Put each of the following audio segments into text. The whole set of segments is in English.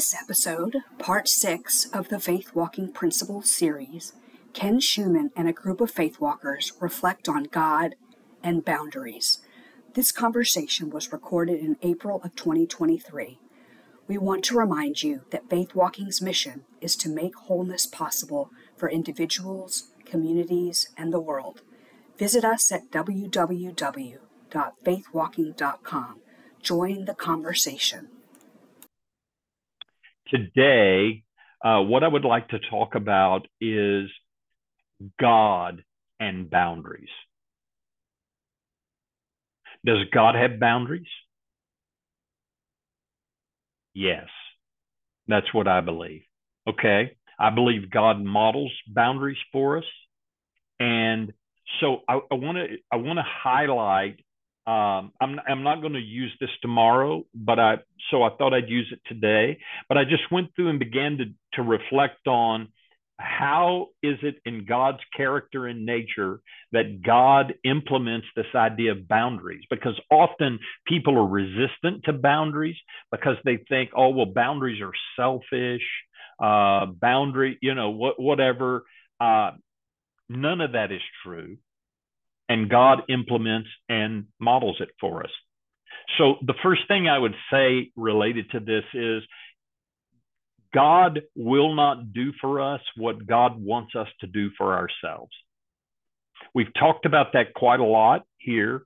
this episode, part six of the Faithwalking Principles series, Ken Shuman and a group of faith walkers reflect on God and boundaries. This conversation was recorded in April of 2023. We want to remind you that Faithwalking's mission is to make wholeness possible for individuals, communities, and the world. Visit us at www.faithwalking.com. Join the conversation today, uh, what I would like to talk about is God and boundaries. Does God have boundaries? Yes, that's what I believe. Okay, I believe God models boundaries for us, and so I want to I want to highlight um, I'm I'm not going to use this tomorrow, but I so I thought I'd use it today. But I just went through and began to to reflect on how is it in God's character and nature that God implements this idea of boundaries? Because often people are resistant to boundaries because they think, oh well, boundaries are selfish. Uh, boundary, you know, what whatever. Uh, none of that is true and God implements and models it for us. So, the first thing I would say related to this is God will not do for us what God wants us to do for ourselves. We've talked about that quite a lot here,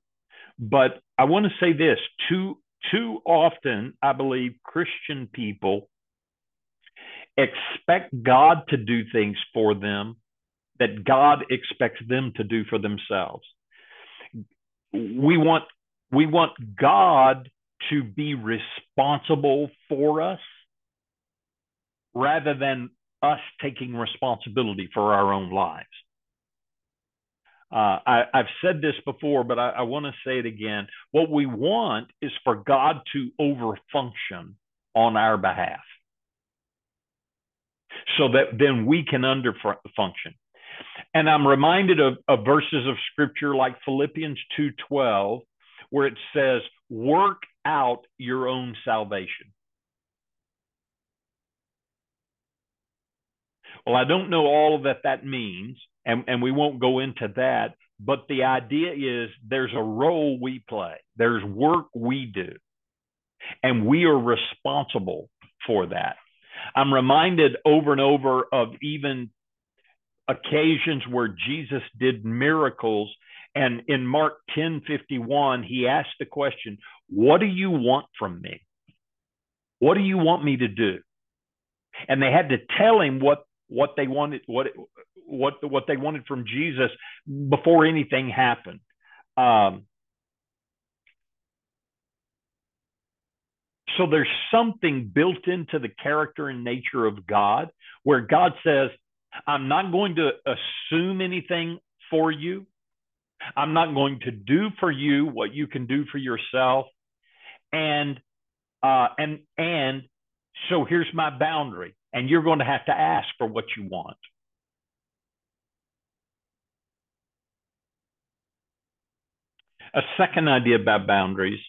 but I want to say this too, too often, I believe Christian people expect God to do things for them that God expects them to do for themselves. We want we want God to be responsible for us rather than us taking responsibility for our own lives. Uh, I, have said this before, but I, I want to say it again. What we want is for God to overfunction on our behalf so that then we can underfunction. And I'm reminded of, of verses of scripture like Philippians 2:12, where it says, work out your own salvation. Well, I don't know all that that means, and, and we won't go into that, but the idea is there's a role we play, there's work we do, and we are responsible for that. I'm reminded over and over of even occasions where Jesus did miracles. And in Mark 10 51, he asked the question, What do you want from me? What do you want me to do? And they had to tell him what what they wanted, what what what they wanted from Jesus before anything happened. Um, so there's something built into the character and nature of God where God says, I'm not going to assume anything for you. I'm not going to do for you what you can do for yourself. And uh, and and so here's my boundary, and you're going to have to ask for what you want. A second idea about boundaries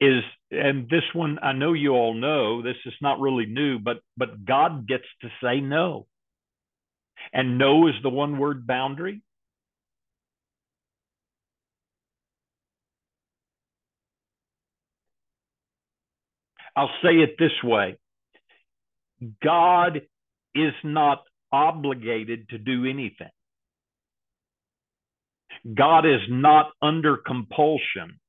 is and this one I know you all know this is not really new but but God gets to say no. And no is the one word boundary. I'll say it this way God is not obligated to do anything. God is not under compulsion.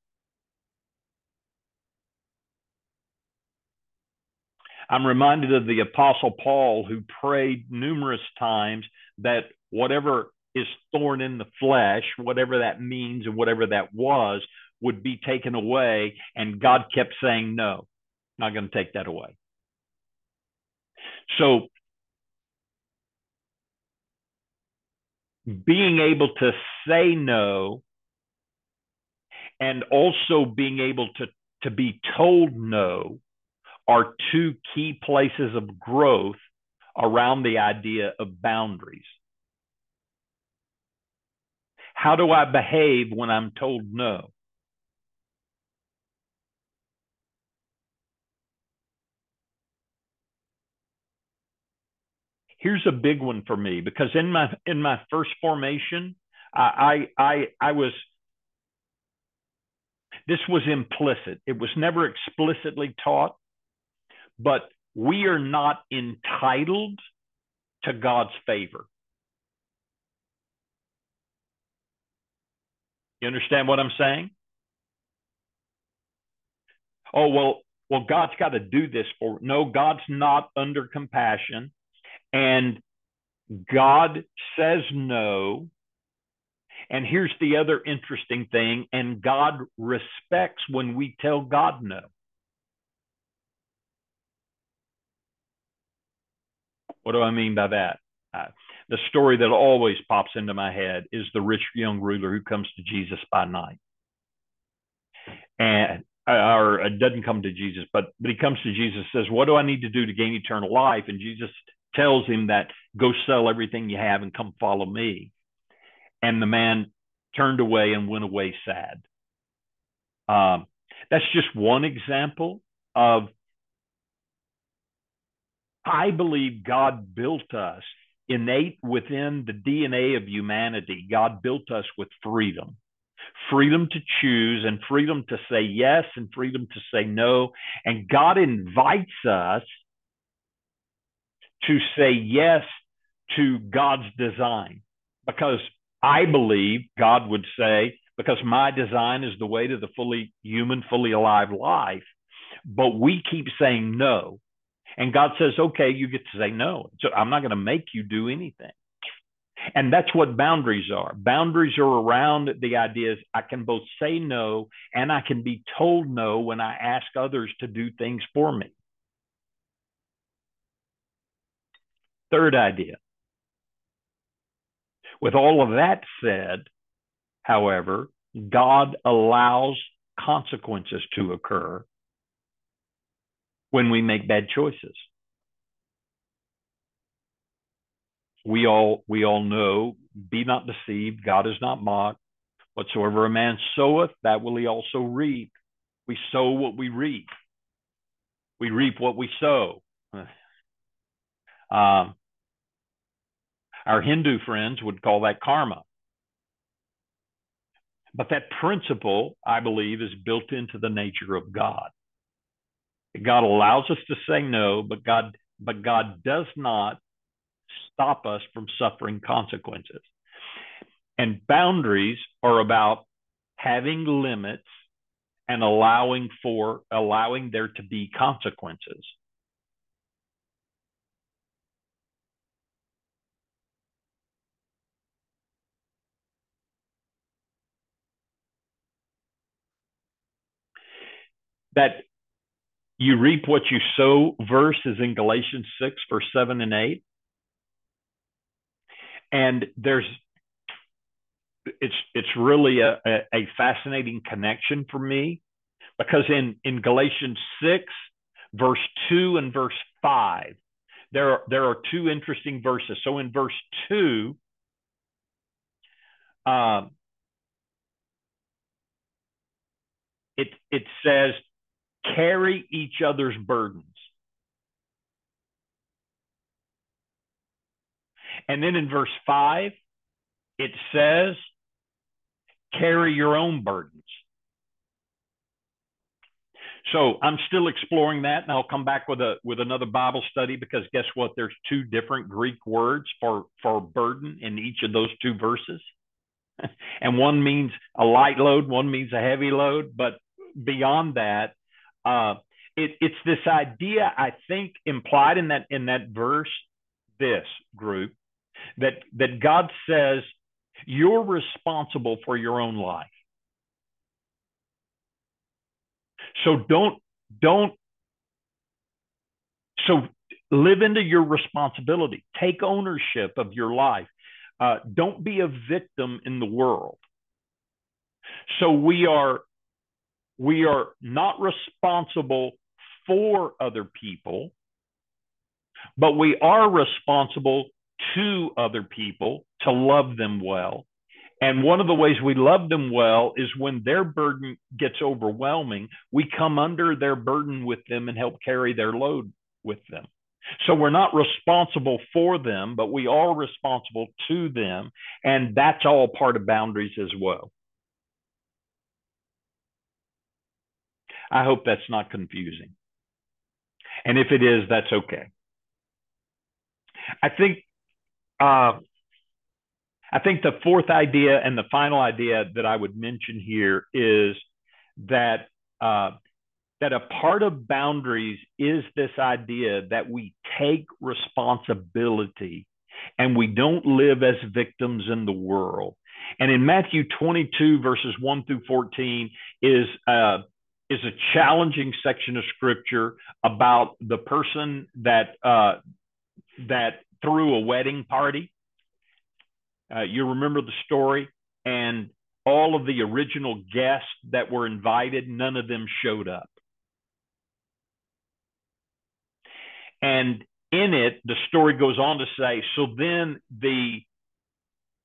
I'm reminded of the Apostle Paul who prayed numerous times that whatever is thorn in the flesh, whatever that means and whatever that was, would be taken away. And God kept saying, no, not going to take that away. So, being able to say no and also being able to, to be told no are two key places of growth around the idea of boundaries. How do I behave when I'm told no? Here's a big one for me because in my in my first formation, I I I, was this was implicit. It was never explicitly taught, but we are not entitled to God's favor. You understand what I'm saying? Oh, well, well, God's got to do this for no, God's not under compassion. And God says no. And here's the other interesting thing, and God respects when we tell God no. What do I mean by that? Uh, the story that always pops into my head is the rich young ruler who comes to Jesus by night. And uh, or it doesn't come to Jesus, but but he comes to Jesus says, "What do I need to do to gain eternal life?" And Jesus tells him that go sell everything you have and come follow me. And the man turned away and went away sad. Um, that's just one example of I believe God built us innate within the DNA of humanity. God built us with freedom freedom to choose and freedom to say yes and freedom to say no. And God invites us to say yes to God's design because I believe God would say, because my design is the way to the fully human, fully alive life. But we keep saying no. And God says, okay, you get to say no. So I'm not going to make you do anything. And that's what boundaries are. Boundaries are around the ideas I can both say no and I can be told no when I ask others to do things for me. Third idea. With all of that said, however, God allows consequences to occur when we make bad choices. we all we all know be not deceived god is not mocked whatsoever a man soweth that will he also reap we sow what we reap we reap what we sow um, our hindu friends would call that karma but that principle i believe is built into the nature of god god allows us to say no but god but god does not stop us from suffering consequences. And boundaries are about having limits and allowing for allowing there to be consequences. That you reap what you sow verse is in Galatians 6, verse 7 and 8 and there's it's it's really a, a, fascinating connection for me because in in Galatians 6 verse 2 and verse 5 there are, there are two interesting verses. So in verse 2 um, it it says carry each other's burdens And then in verse 5, it says, carry your own burdens. So I'm still exploring that, and I'll come back with a with another Bible study because guess what? There's two different Greek words for for burden in each of those two verses, and one means a light load, one means a heavy load. But beyond that, uh, it, it's this idea I think implied in that in that verse. This group that that God says you're responsible for your own life. So don't don't so live into your responsibility. Take ownership of your life. Uh, don't be a victim in the world. So we are we are not responsible for other people, but we are responsible to other people to love them well. And one of the ways we love them well is when their burden gets overwhelming, we come under their burden with them and help carry their load with them. So we're not responsible for them, but we are responsible to them. And that's all part of boundaries as well. I hope that's not confusing. And if it is, that's okay. I think uh, I think the fourth idea and the final idea that I would mention here is that uh, that a part of boundaries is this idea that we take responsibility and we don't live as victims in the world. And in Matthew 22 verses 1 through 14 is uh, is a challenging section of scripture about the person that uh, that threw a wedding party. Uh, you remember the story, and all of the original guests that were invited, none of them showed up. And in it, the story goes on to say, so then the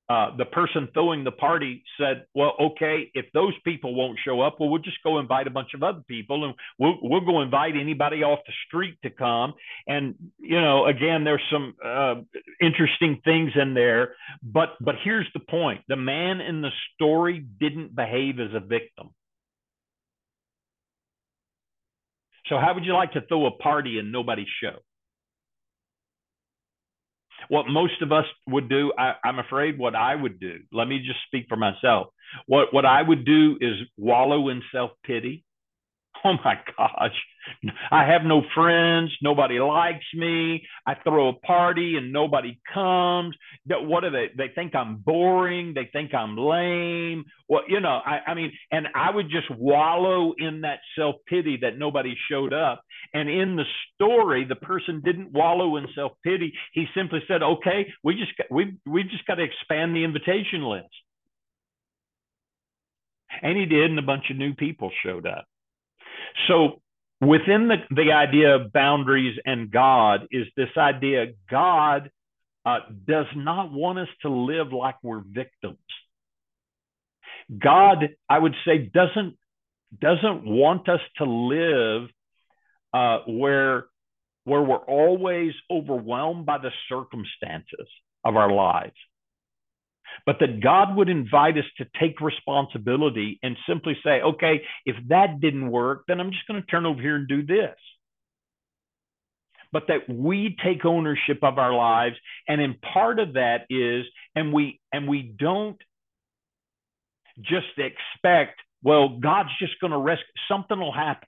uh, the person throwing the party said, "Well, okay, if those people won't show up, well, we'll just go invite a bunch of other people, and we'll we'll go invite anybody off the street to come." And you know, again, there's some uh, interesting things in there, but but here's the point: the man in the story didn't behave as a victim. So, how would you like to throw a party and nobody show? What most of us would do I, am afraid what i would do let me just speak for myself. What what i would do is wallow in self-pity oh my gosh, I have no friends. Nobody likes me. I throw a party and nobody comes. What are they? They think I'm boring. They think I'm lame. Well, you know, I, I mean, and I would just wallow in that self pity that nobody showed up. And in the story, the person didn't wallow in self pity. He simply said, "Okay, we just we we just got to expand the invitation list." And he did, and a bunch of new people showed up. So within the, the idea of boundaries and God is this idea God uh, does not want us to live like we're victims. God, I would say, doesn't doesn't want us to live uh, where where we're always overwhelmed by the circumstances of our lives but that God would invite us to take responsibility and simply say, okay, if that didn't work, then I'm just going to turn over here and do this. But that we take ownership of our lives. And in part of that is, and we and we don't just expect, well, God's just going to rescue something will happen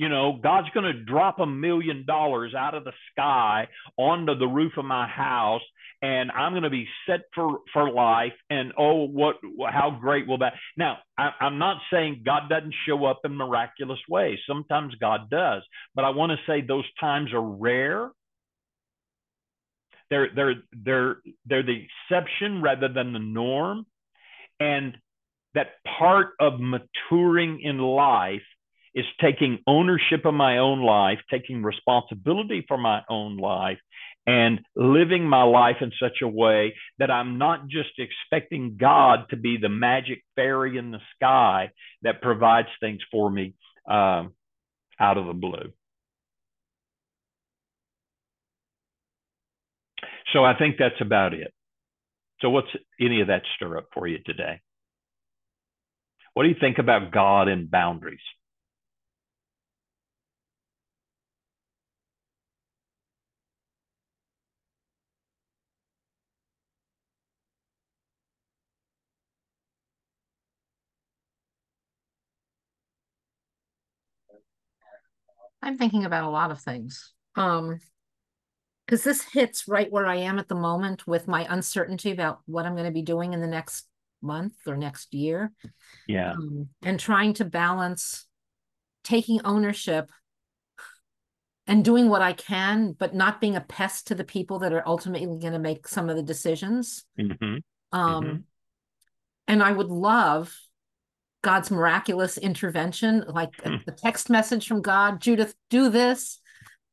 you know, God's going to drop a million dollars out of the sky onto the roof of my house and I'm going to be set for for life. And oh, what how great will that? Now, I, I'm not saying God doesn't show up in miraculous ways. Sometimes God does, but I want to say those times are rare. They're they're they're they're the exception rather than the norm, and that part of maturing in life is taking ownership of my own life, taking responsibility for my own life, and living my life in such a way that I'm not just expecting God to be the magic fairy in the sky that provides things for me um, out of the blue. So I think that's about it. So, what's any of that stir up for you today? What do you think about God and boundaries? I'm thinking about a lot of things. Um, because this hits right where I am at the moment with my uncertainty about what I'm going to be doing in the next month or next year. Yeah. Um, and trying to balance taking ownership and doing what I can, but not being a pest to the people that are ultimately going to make some of the decisions. Mm-hmm. Um, mm-hmm. And I would love God's miraculous intervention, like a, hmm. a, text message from God, Judith, do this.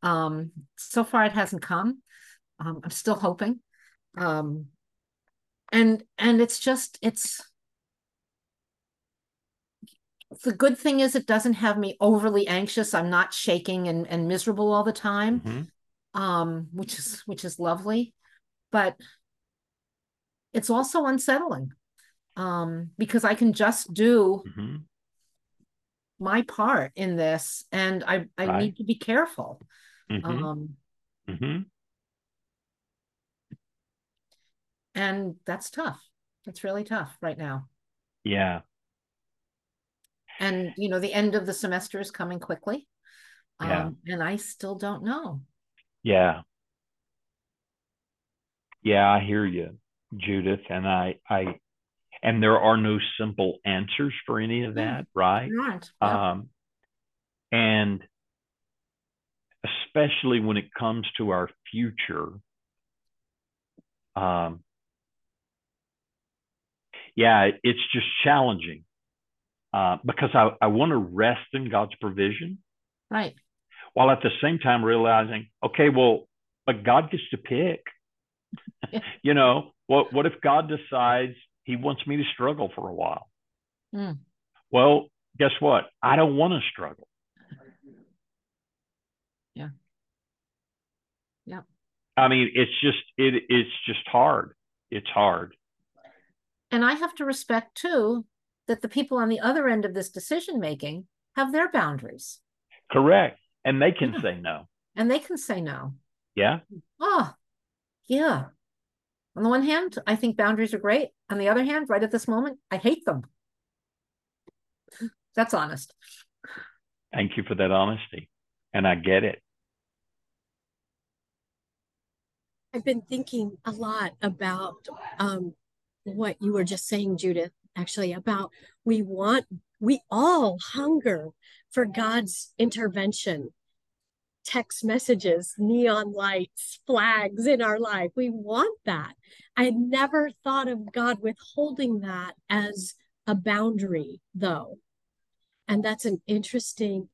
Um, so far, it hasn't come. Um, I'm still hoping. Um, and and it's just it's the good thing is it doesn't have me overly anxious. I'm not shaking and, and miserable all the time. Mm-hmm. um, which is which is lovely, but it's also unsettling um, because I can just do mm-hmm. my part in this, and I I right. need to be careful. Mm-hmm. Um, mm-hmm. And that's tough. That's really tough right now. Yeah. And you know, the end of the semester is coming quickly. Yeah. Um, and I still don't know. Yeah. Yeah, I hear you, Judith. And I I and there are no simple answers for any of that, right? Yeah. Um and especially when it comes to our future. Um yeah, it's just challenging uh, because I, I want to rest in God's provision. Right. While at the same time realizing, okay, well, but God gets to pick. you know, what what if God decides he wants me to struggle for a while? Mm. Well, guess what? I don't want to struggle. Yeah. Yeah. I mean, it's just it it's just hard. It's hard. And I have to respect too that the people on the other end of this decision making have their boundaries. Correct. And they can yeah. say no. And they can say no. Yeah. Oh, yeah. On the one hand, I think boundaries are great. On the other hand, right at this moment, I hate them. That's honest. Thank you for that honesty. And I get it. I've been thinking a lot about um, what you were just saying, Judith, actually, about we want, we all hunger for God's intervention. Text messages, neon lights, flags in our life. We want that. I never thought of God withholding that as a boundary, though. And that's an interesting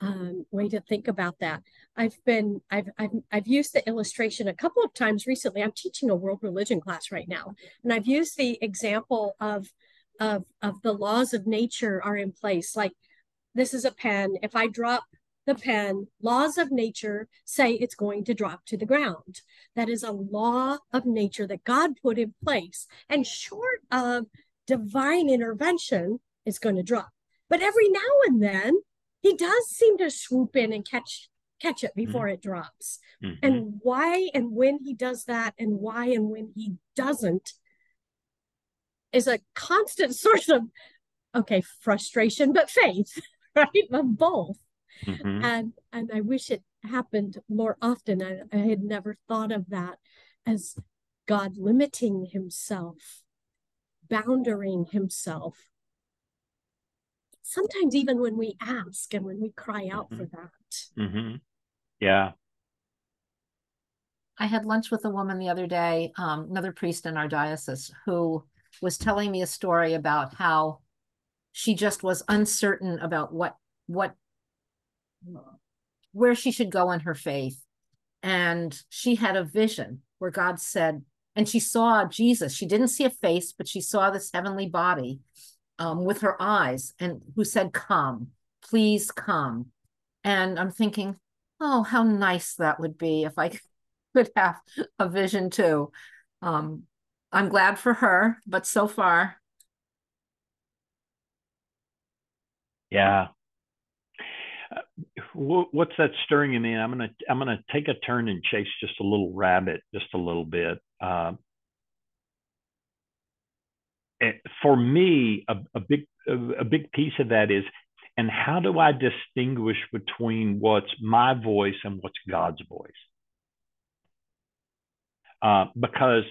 um, way to think about that. I've been I've, I've I've used the illustration a couple of times recently. I'm teaching a world religion class right now, and I've used the example of of of the laws of nature are in place. Like this is a pen. If I drop the pen, laws of nature say it's going to drop to the ground. That is a law of nature that God put in place, and short of divine intervention, it's going to drop. But every now and then he does seem to swoop in and catch catch it before mm-hmm. it drops. Mm-hmm. And why and when he does that and why and when he doesn't is a constant source of okay, frustration but faith, right? Of both. Mm-hmm. And and I wish it happened more often. I, I had never thought of that as God limiting himself, boundering himself sometimes even when we ask and when we cry out mm-hmm. for that. Mm-hmm. Yeah. I had lunch with a woman the other day, um, another priest in our diocese, who was telling me a story about how she just was uncertain about what what where she should go in her faith and she had a vision where god said and she saw jesus she didn't see a face but she saw this heavenly body um, with her eyes and who said, Come, please come. And I'm thinking, oh, how nice that would be if I could have a vision too. Um, I'm glad for her, but so far. Yeah. What's that stirring in me? I'm gonna I'm gonna take a turn and chase just a little rabbit, just a little bit. Uh, for me, a, a big a big piece of that is, and how do I distinguish between what's my voice and what's God's voice? Uh, because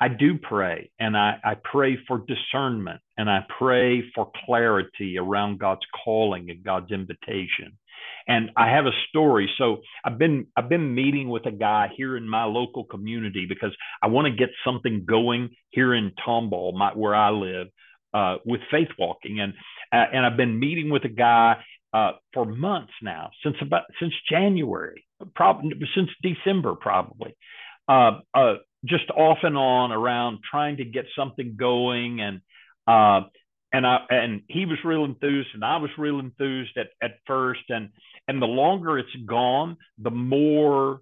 I do pray, and I, I pray for discernment, and I pray for clarity around God's calling and God's invitation. And I have a story. So I've been I've been meeting with a guy here in my local community because I want to get something going here in Tomball, my, where I live, uh, with faith walking. And uh, and I've been meeting with a guy uh, for months now, since about since January, probably since December, probably. Uh, uh, just off and on around trying to get something going and uh, and I and he was real enthused and I was real enthused at, at first and and the longer it's gone the more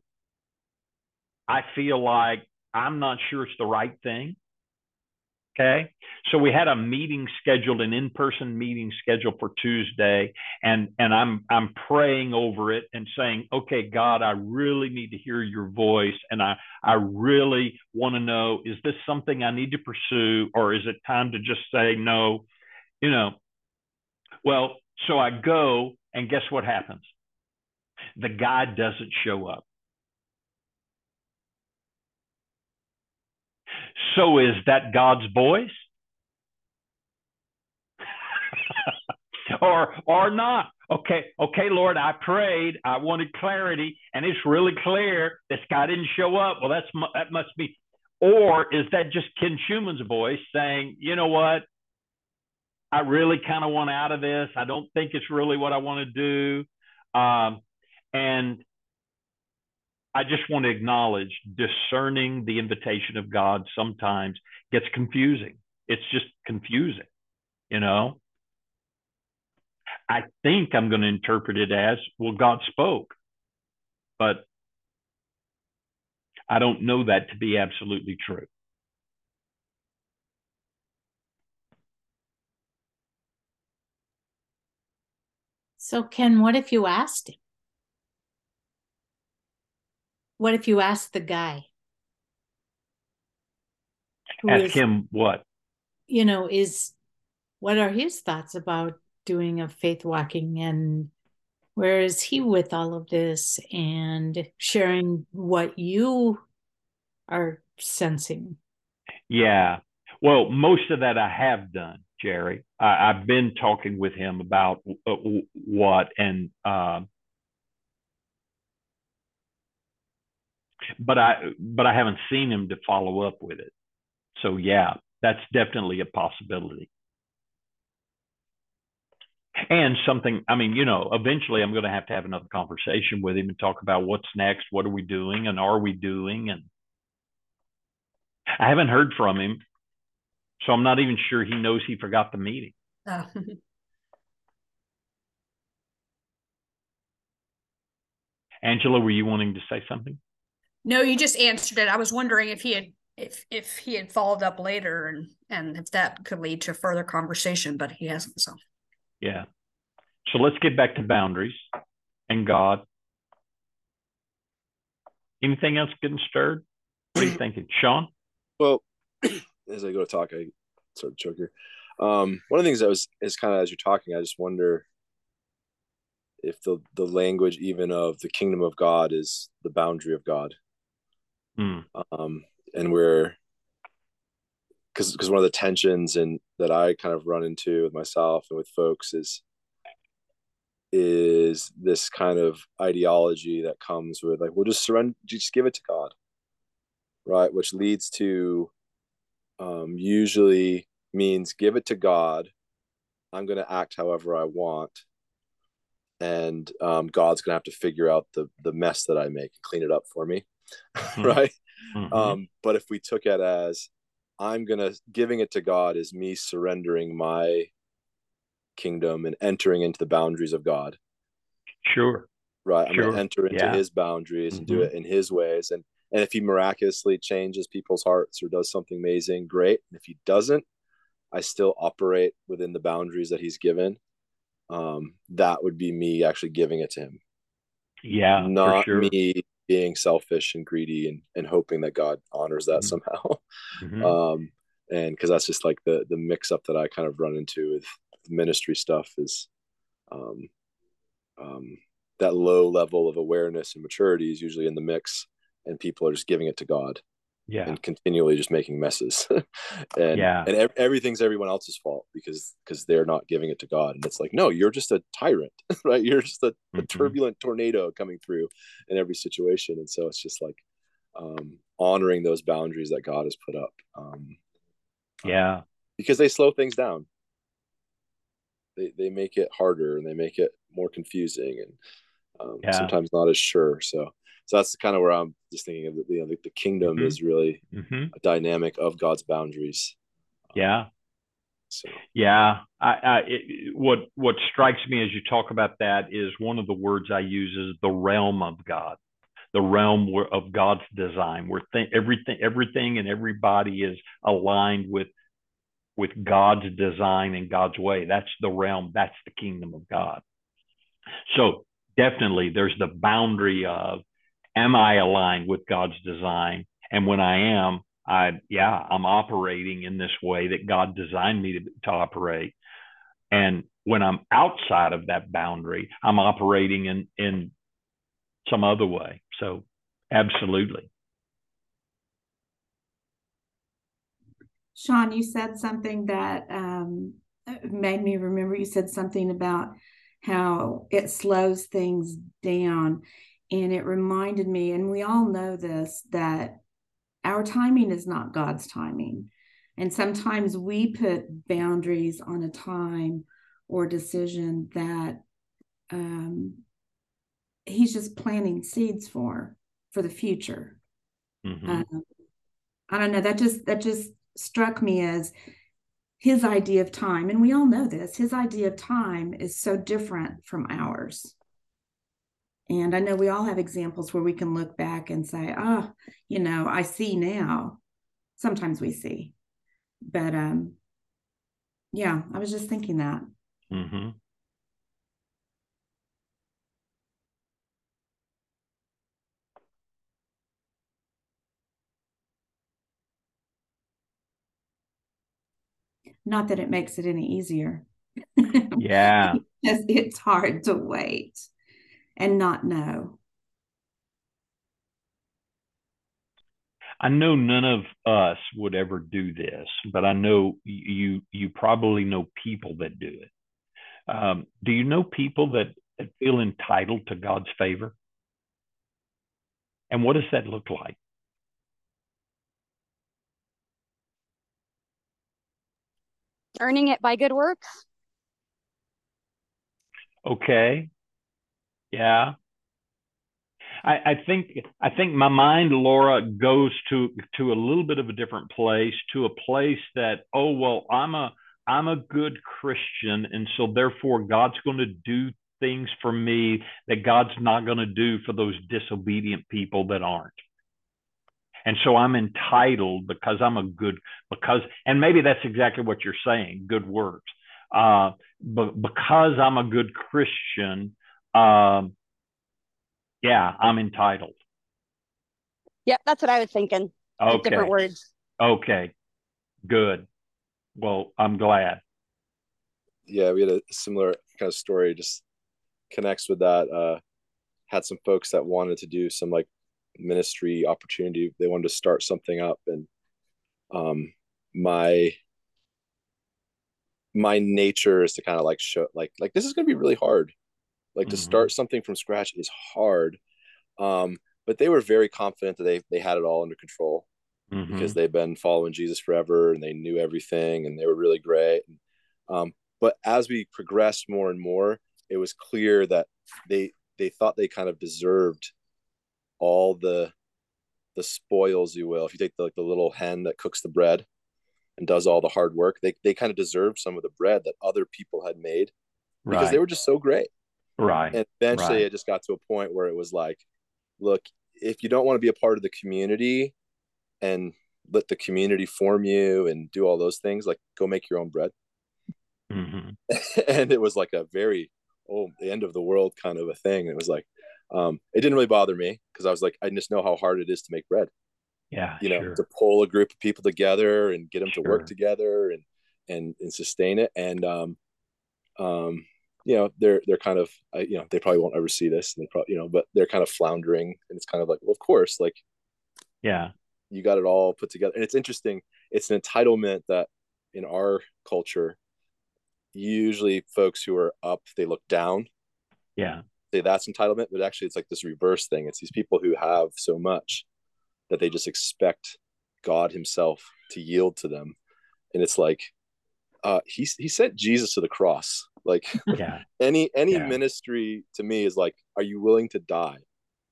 I feel like I'm not sure it's the right thing. Okay. So we had a meeting scheduled, an in-person meeting scheduled for Tuesday, and and I'm I'm praying over it and saying, okay, God, I really need to hear your voice, and I I really want to know, is this something I need to pursue, or is it time to just say no? You know. Well, so I go, and guess what happens? The guy doesn't show up. So is that God's voice? or or not? Okay, okay, Lord, I prayed, I wanted clarity, and it's really clear this guy didn't show up. Well, that's that must be. Or is that just Ken Shuman's voice saying, you know what? I really kind of want out of this. I don't think it's really what I want to do. Um, and I just want to acknowledge discerning the invitation of God sometimes gets confusing. It's just confusing, you know? I think I'm going to interpret it as, well, God spoke, but I don't know that to be absolutely true. So, Ken, what if you asked him? What if you ask the guy? Ask is, him what? You know, is what are his thoughts about doing a faith walking and where is he with all of this and sharing what you are sensing? Yeah. Well, most of that I have done, Jerry. I, have been talking with him about uh, what, and uh, but I but I haven't seen him to follow up with it. So yeah, that's definitely a possibility. And something, I mean, you know, eventually I'm going to have to have another conversation with him and talk about what's next, what are we doing, and are we doing? And I haven't heard from him, so I'm not even sure he knows he forgot the meeting. Oh. Angela, were you wanting to say something? No, you just answered it. I was wondering if he had if if he had followed up later and and if that could lead to further conversation, but he hasn't. So yeah. So let's get back to boundaries and God. Anything else getting stirred? What are you thinking, Sean? Well, as I go to talk, I sort of choke here. Um, one of the things that was is kind of as you're talking, I just wonder if the the language even of the kingdom of God is the boundary of God. Mm. Um, and we're because because one of the tensions and that I kind of run into with myself and with folks is is this kind of ideology that comes with like we'll just surrender just give it to God right which leads to um, usually means give it to God I'm going to act however I want and um, God's going to have to figure out the the mess that I make and clean it up for me mm-hmm. right mm-hmm. um but if we took it as i'm gonna giving it to god is me surrendering my kingdom and entering into the boundaries of god sure right i'm sure. gonna enter into yeah. his boundaries and mm-hmm. do it in his ways and and if he miraculously changes people's hearts or does something amazing great and if he doesn't i still operate within the boundaries that he's given um that would be me actually giving it to him yeah not sure. me being selfish and greedy and, and hoping that God honors that mm-hmm. somehow. Mm-hmm. Um, and cause that's just like the, the mix up that I kind of run into with ministry stuff is, um, um, that low level of awareness and maturity is usually in the mix and people are just giving it to God yeah. and continually just making messes. And yeah. and ev- everything's everyone else's fault because because they're not giving it to god. And it's like no you're just a tyrant right? You're just a, mm-hmm. a, turbulent tornado coming through in every situation. And so it's just like um honoring those boundaries that god has put up um yeah. um, because they slow things down. They they make it harder and they make it more confusing and um, yeah. sometimes not as sure. So so that's kind of where I'm just thinking of the, you know, the, the kingdom mm-hmm. is really mm-hmm. a dynamic of God's boundaries. Yeah. So. Yeah, I, I it, what what strikes me as you talk about that is one of the words I use is the realm of God, the realm of God's design, where th- everything, everything, and everybody is aligned with with God's design and God's way. That's the realm. That's the kingdom of God. So definitely, there's the boundary of, am I aligned with God's design? And when I am, I yeah, I'm operating in this way that God designed me to, to operate. And when I'm outside of that boundary, I'm operating in in some other way. So absolutely. Sean, you said something that um, made me remember. You said something about how it slows things down. And it reminded me, and we all know this, that our timing is not God's timing. And sometimes we put boundaries on a time or decision that um, he's just planting seeds for for the future. Mm-hmm. Um, I don't know. That just that just struck me as his idea of time, and we all know this. His idea of time is so different from ours. And I know we all have examples where we can look back and say, "Oh, you know, I see now." Sometimes we see, but um, yeah, I was just thinking that. Mm-hmm. Not that it makes it any easier. Yeah. it's, it's hard to wait and not know. I know none of us would ever do this, but I know you you probably know people that do it. Um, do you know people that, that feel entitled to God's favor? And what does that look like? Earning it by good works. Okay. Yeah. I, I think I think my mind, Laura, goes to to a little bit of a different place, to a place that, oh well, I'm a I'm a good Christian, and so therefore God's going to do things for me that God's not going to do for those disobedient people that aren't. And so I'm entitled because I'm a good because and maybe that's exactly what you're saying, good works. Uh, but because I'm a good Christian, um, yeah, I'm entitled. Yep, that's what I was thinking. Okay. Different words. Okay. Good. Well, I'm glad. Yeah, we had a similar kind of story, just connects with that. Uh, had some folks that wanted to do some like ministry opportunity. They wanted to start something up, and um, my my nature is to kind of like show like like this is going to be really hard. Like mm-hmm. to start something from scratch is hard. Um, but they were very confident that they they had it all under control mm-hmm. because they've been following Jesus forever and they knew everything and they were really great. Um, but as we progressed more and more, it was clear that they they thought they kind of deserved all the the spoils, you will. If you take the, like the little hen that cooks the bread and does all the hard work, they they kind of deserved some of the bread that other people had made because right. they were just so great. Right. And eventually, right. it just got to a point where it was like, look, if you don't want to be a part of the community, and let the community form you and do all those things like go make your own bread mm-hmm. and it was like a very oh the end of the world kind of a thing it was like um, it didn't really bother me because i was like i just know how hard it is to make bread yeah you know sure. to pull a group of people together and get them sure. to work together and and and sustain it and um um you know they're they're kind of uh, you know they probably won't ever see this and they probably you know but they're kind of floundering and it's kind of like well of course like yeah. you got it all put together. And it's interesting it's an entitlement that in our culture usually folks who are up they look down. Yeah. Say that's entitlement but actually it's like this reverse thing. It's these people who have so much that they just expect god himself to yield to them. And it's like uh he, he sent jesus to the cross like yeah any any yeah. ministry to me is like are you willing to die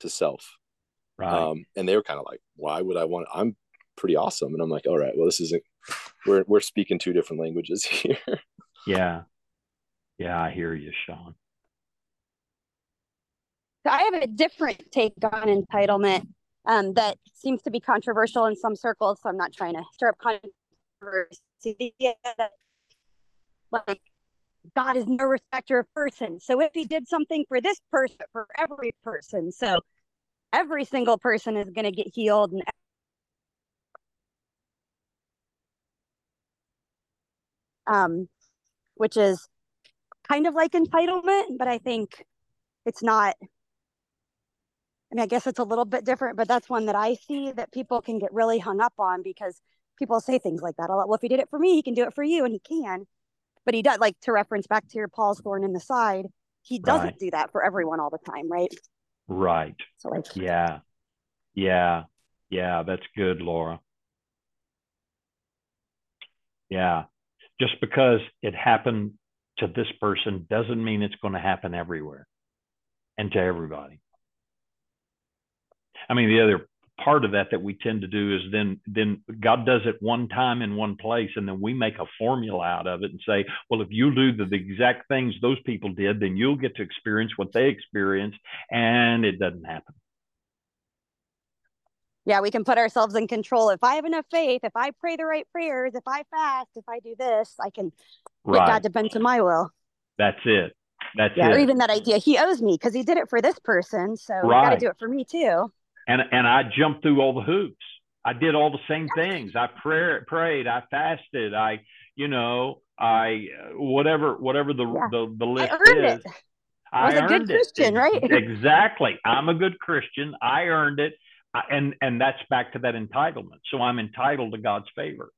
to self Right. Um, and they were kind of like, why would I want, I'm pretty awesome. And I'm like, all right, well, this isn't, we're, we're speaking two different languages here. yeah. Yeah. I hear you, Sean. I have a different take on entitlement um, that seems to be controversial in some circles. So I'm not trying to stir up controversy. Like God is no respecter of person. So if he did something for this person, for every person, so every single person is going to get healed and um, which is kind of like entitlement, but I think it's not. I mean, I guess it's a little bit different, but that's one that I see that people can get really hung up on because people say things like that a lot. Well, if he did it for me, he can do it for you, and he can. But he does, like to reference back to your Paul's thorn in the side, he doesn't right. do that for everyone all the time, right? Right. So like, yeah, yeah, yeah. That's good, Laura. Yeah, just because it happened to this person doesn't mean it's going to happen everywhere and to everybody. I mean, the other part of that that we tend to do is then then God does it one time in one place, and then we make a formula out of it and say, well, if you do the, the exact things those people did, then you'll get to experience what they experienced, and it doesn't happen. Yeah, we can put ourselves in control. If I have enough faith, if I pray the right prayers, if I fast, if I do this, I can right. God to bend to my will. That's it. That's yeah, it. Or even that idea, he owes me because he did it for this person, so right. got to do it for me too and and I jumped through all the hoops. I did all the same things. I pray, prayed, I fasted, I you know, I whatever whatever the yeah. the, the list I earned is. It. I was I a good Christian, it. right? exactly. I'm a good Christian. I earned it, and and that's back to that entitlement. So I'm entitled to God's favor.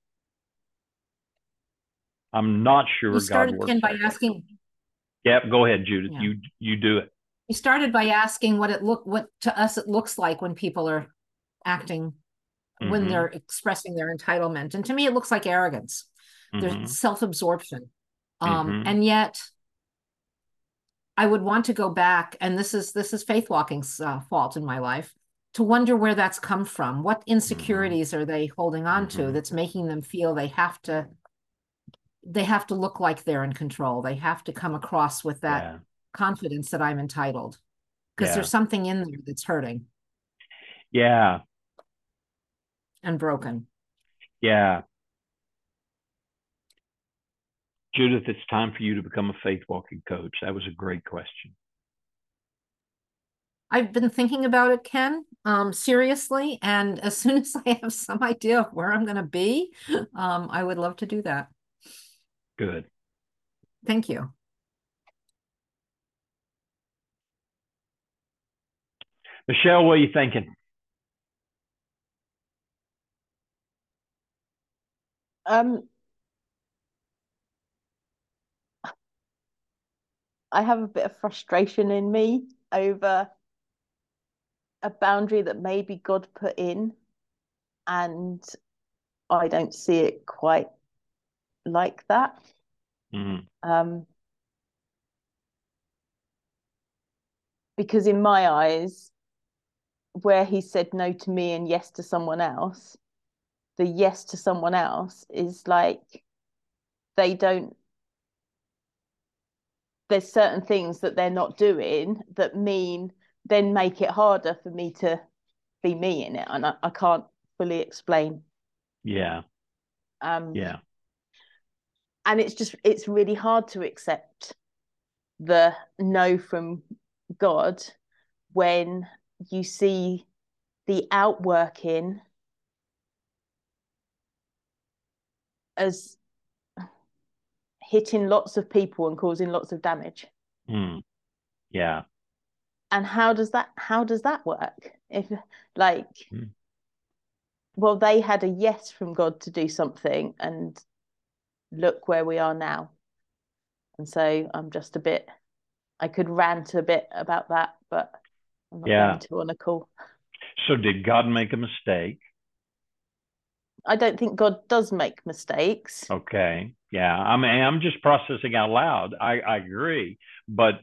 I'm not sure. You started God by asking. Yep. Go ahead, Judith. Yeah. You you do it. We started by asking what it look what to us it looks like when people are acting mm-hmm. when they're expressing their entitlement. And to me it looks like arrogance. Mm-hmm. There's self-absorption. Um, mm-hmm. and yet I would want to go back, and this is this is Faithwalking's uh, fault in my life, to wonder where that's come from. What mm-hmm. insecurities are they holding on to mm-hmm. that's making them feel they have to they have to look like they're in control. They have to come across with that yeah confidence that I'm entitled because yeah. there's something in there that's hurting. Yeah. And broken. Yeah. Judith, it's time for you to become a Faithwalking coach. That was a great question. I've been thinking about it, Ken, um, seriously. And as soon as I have some idea of where I'm going to be, um, I would love to do that. Good. Thank you. Michelle, what are you thinking? Um, I have a bit of frustration in me over a boundary that maybe God put in, and I don't see it quite like that. Mm-hmm. Um, because in my eyes, where he said no to me and yes to someone else, the yes to someone else is like they don't there's certain things that they're not doing that mean then make it harder for me to be me in it. And I, I can't fully explain. Yeah. Um yeah. and it's just it's really hard to accept the no from god when you see the outworking as hitting lots of people and causing lots of damage. Mm. Yeah. And how does that how does that work? If like mm. well they had a yes from God to do something and look where we are now. And so I'm just a bit I could rant a bit about that, but I'm not yeah. on a call. So did God make a mistake? I don't think God does make mistakes. Okay. Yeah. I mean, I'm just processing out loud. I, I agree. But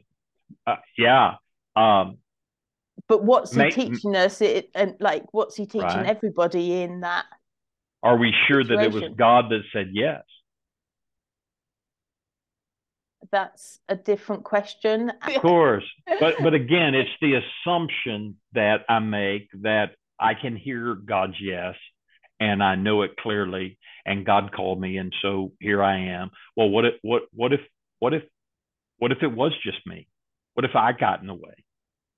uh, yeah. Um, but what's he teaching us? It and like, what's he teaching right. everybody in that? Are we sure situation? that it was God that said yes? That's a different question. Of course. But but again, it's the assumption that I make that I can hear God's yes and I know it clearly and God called me and so here I am. Well, what if what what if what if what if it was just me? What if I got in the way?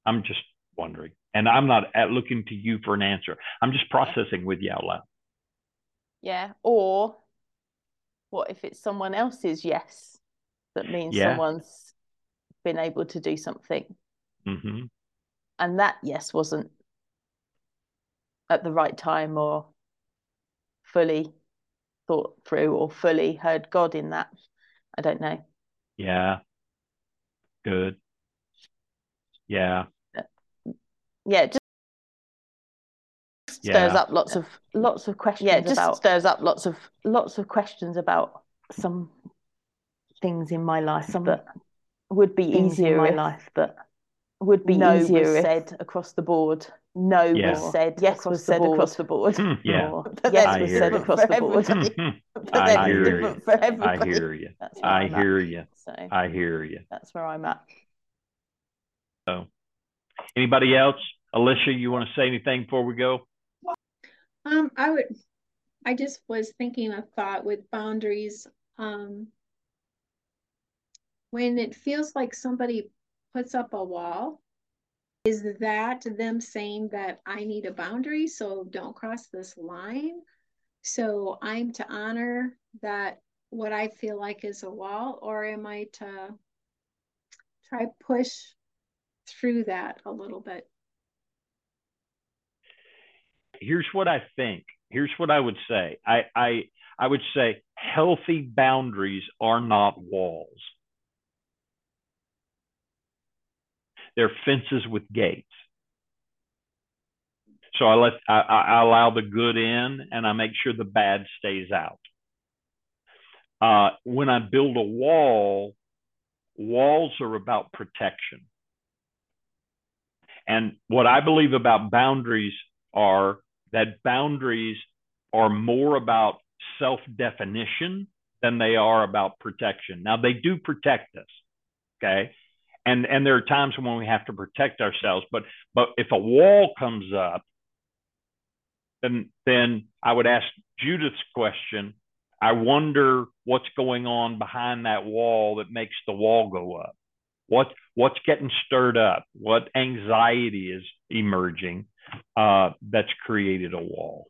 I'm just wondering. And I'm not at looking to you for an answer. I'm just processing with you out loud. Yeah. Or what if it's someone else's yes that means Yeah. someone's been able to do something hmm and that yes wasn't at the right time or fully thought through or fully heard God in that. I don't know. Yeah. Good. Yeah. Yeah, it just stirs Yeah. up lots of lots of questions. Yeah, it just about- stirs up lots of lots of questions about some things in my life Some that would be things in my if- life that would be no easier was if said across the board. no Yeah. was said Yes across was the said board. across the board. Hmm, yeah. Or yes I was said you. across the board. everybody. But I hear it's you. I hear you. That's where I I'm hear at. you. So I hear you. that's where I'm at. So, anybody else? Alicia, you want to say anything before we go? Um, I would, I just was thinking a thought with boundaries. Um, when it feels like somebody puts up a wall, is that them saying that I need a boundary, so don't cross this line? So I'm to honor that what I feel like is a wall, or am I to try push through that a little bit? Here's what I think. Here's what I would say. I I I would say healthy boundaries are not walls. They're fences with gates. So I let I, I allow the good in and I make sure the bad stays out. Uh, when I build a wall, walls are about protection. And what I believe about boundaries are that boundaries are more about self definition than they are about protection. Now, they do protect us, okay? And, and there are times when we have to protect ourselves, but, but if a wall comes up, then, then I would ask Judith's question. I wonder what's going on behind that wall that makes the wall go up. What, what's getting stirred up? What anxiety is emerging uh, that's created a wall?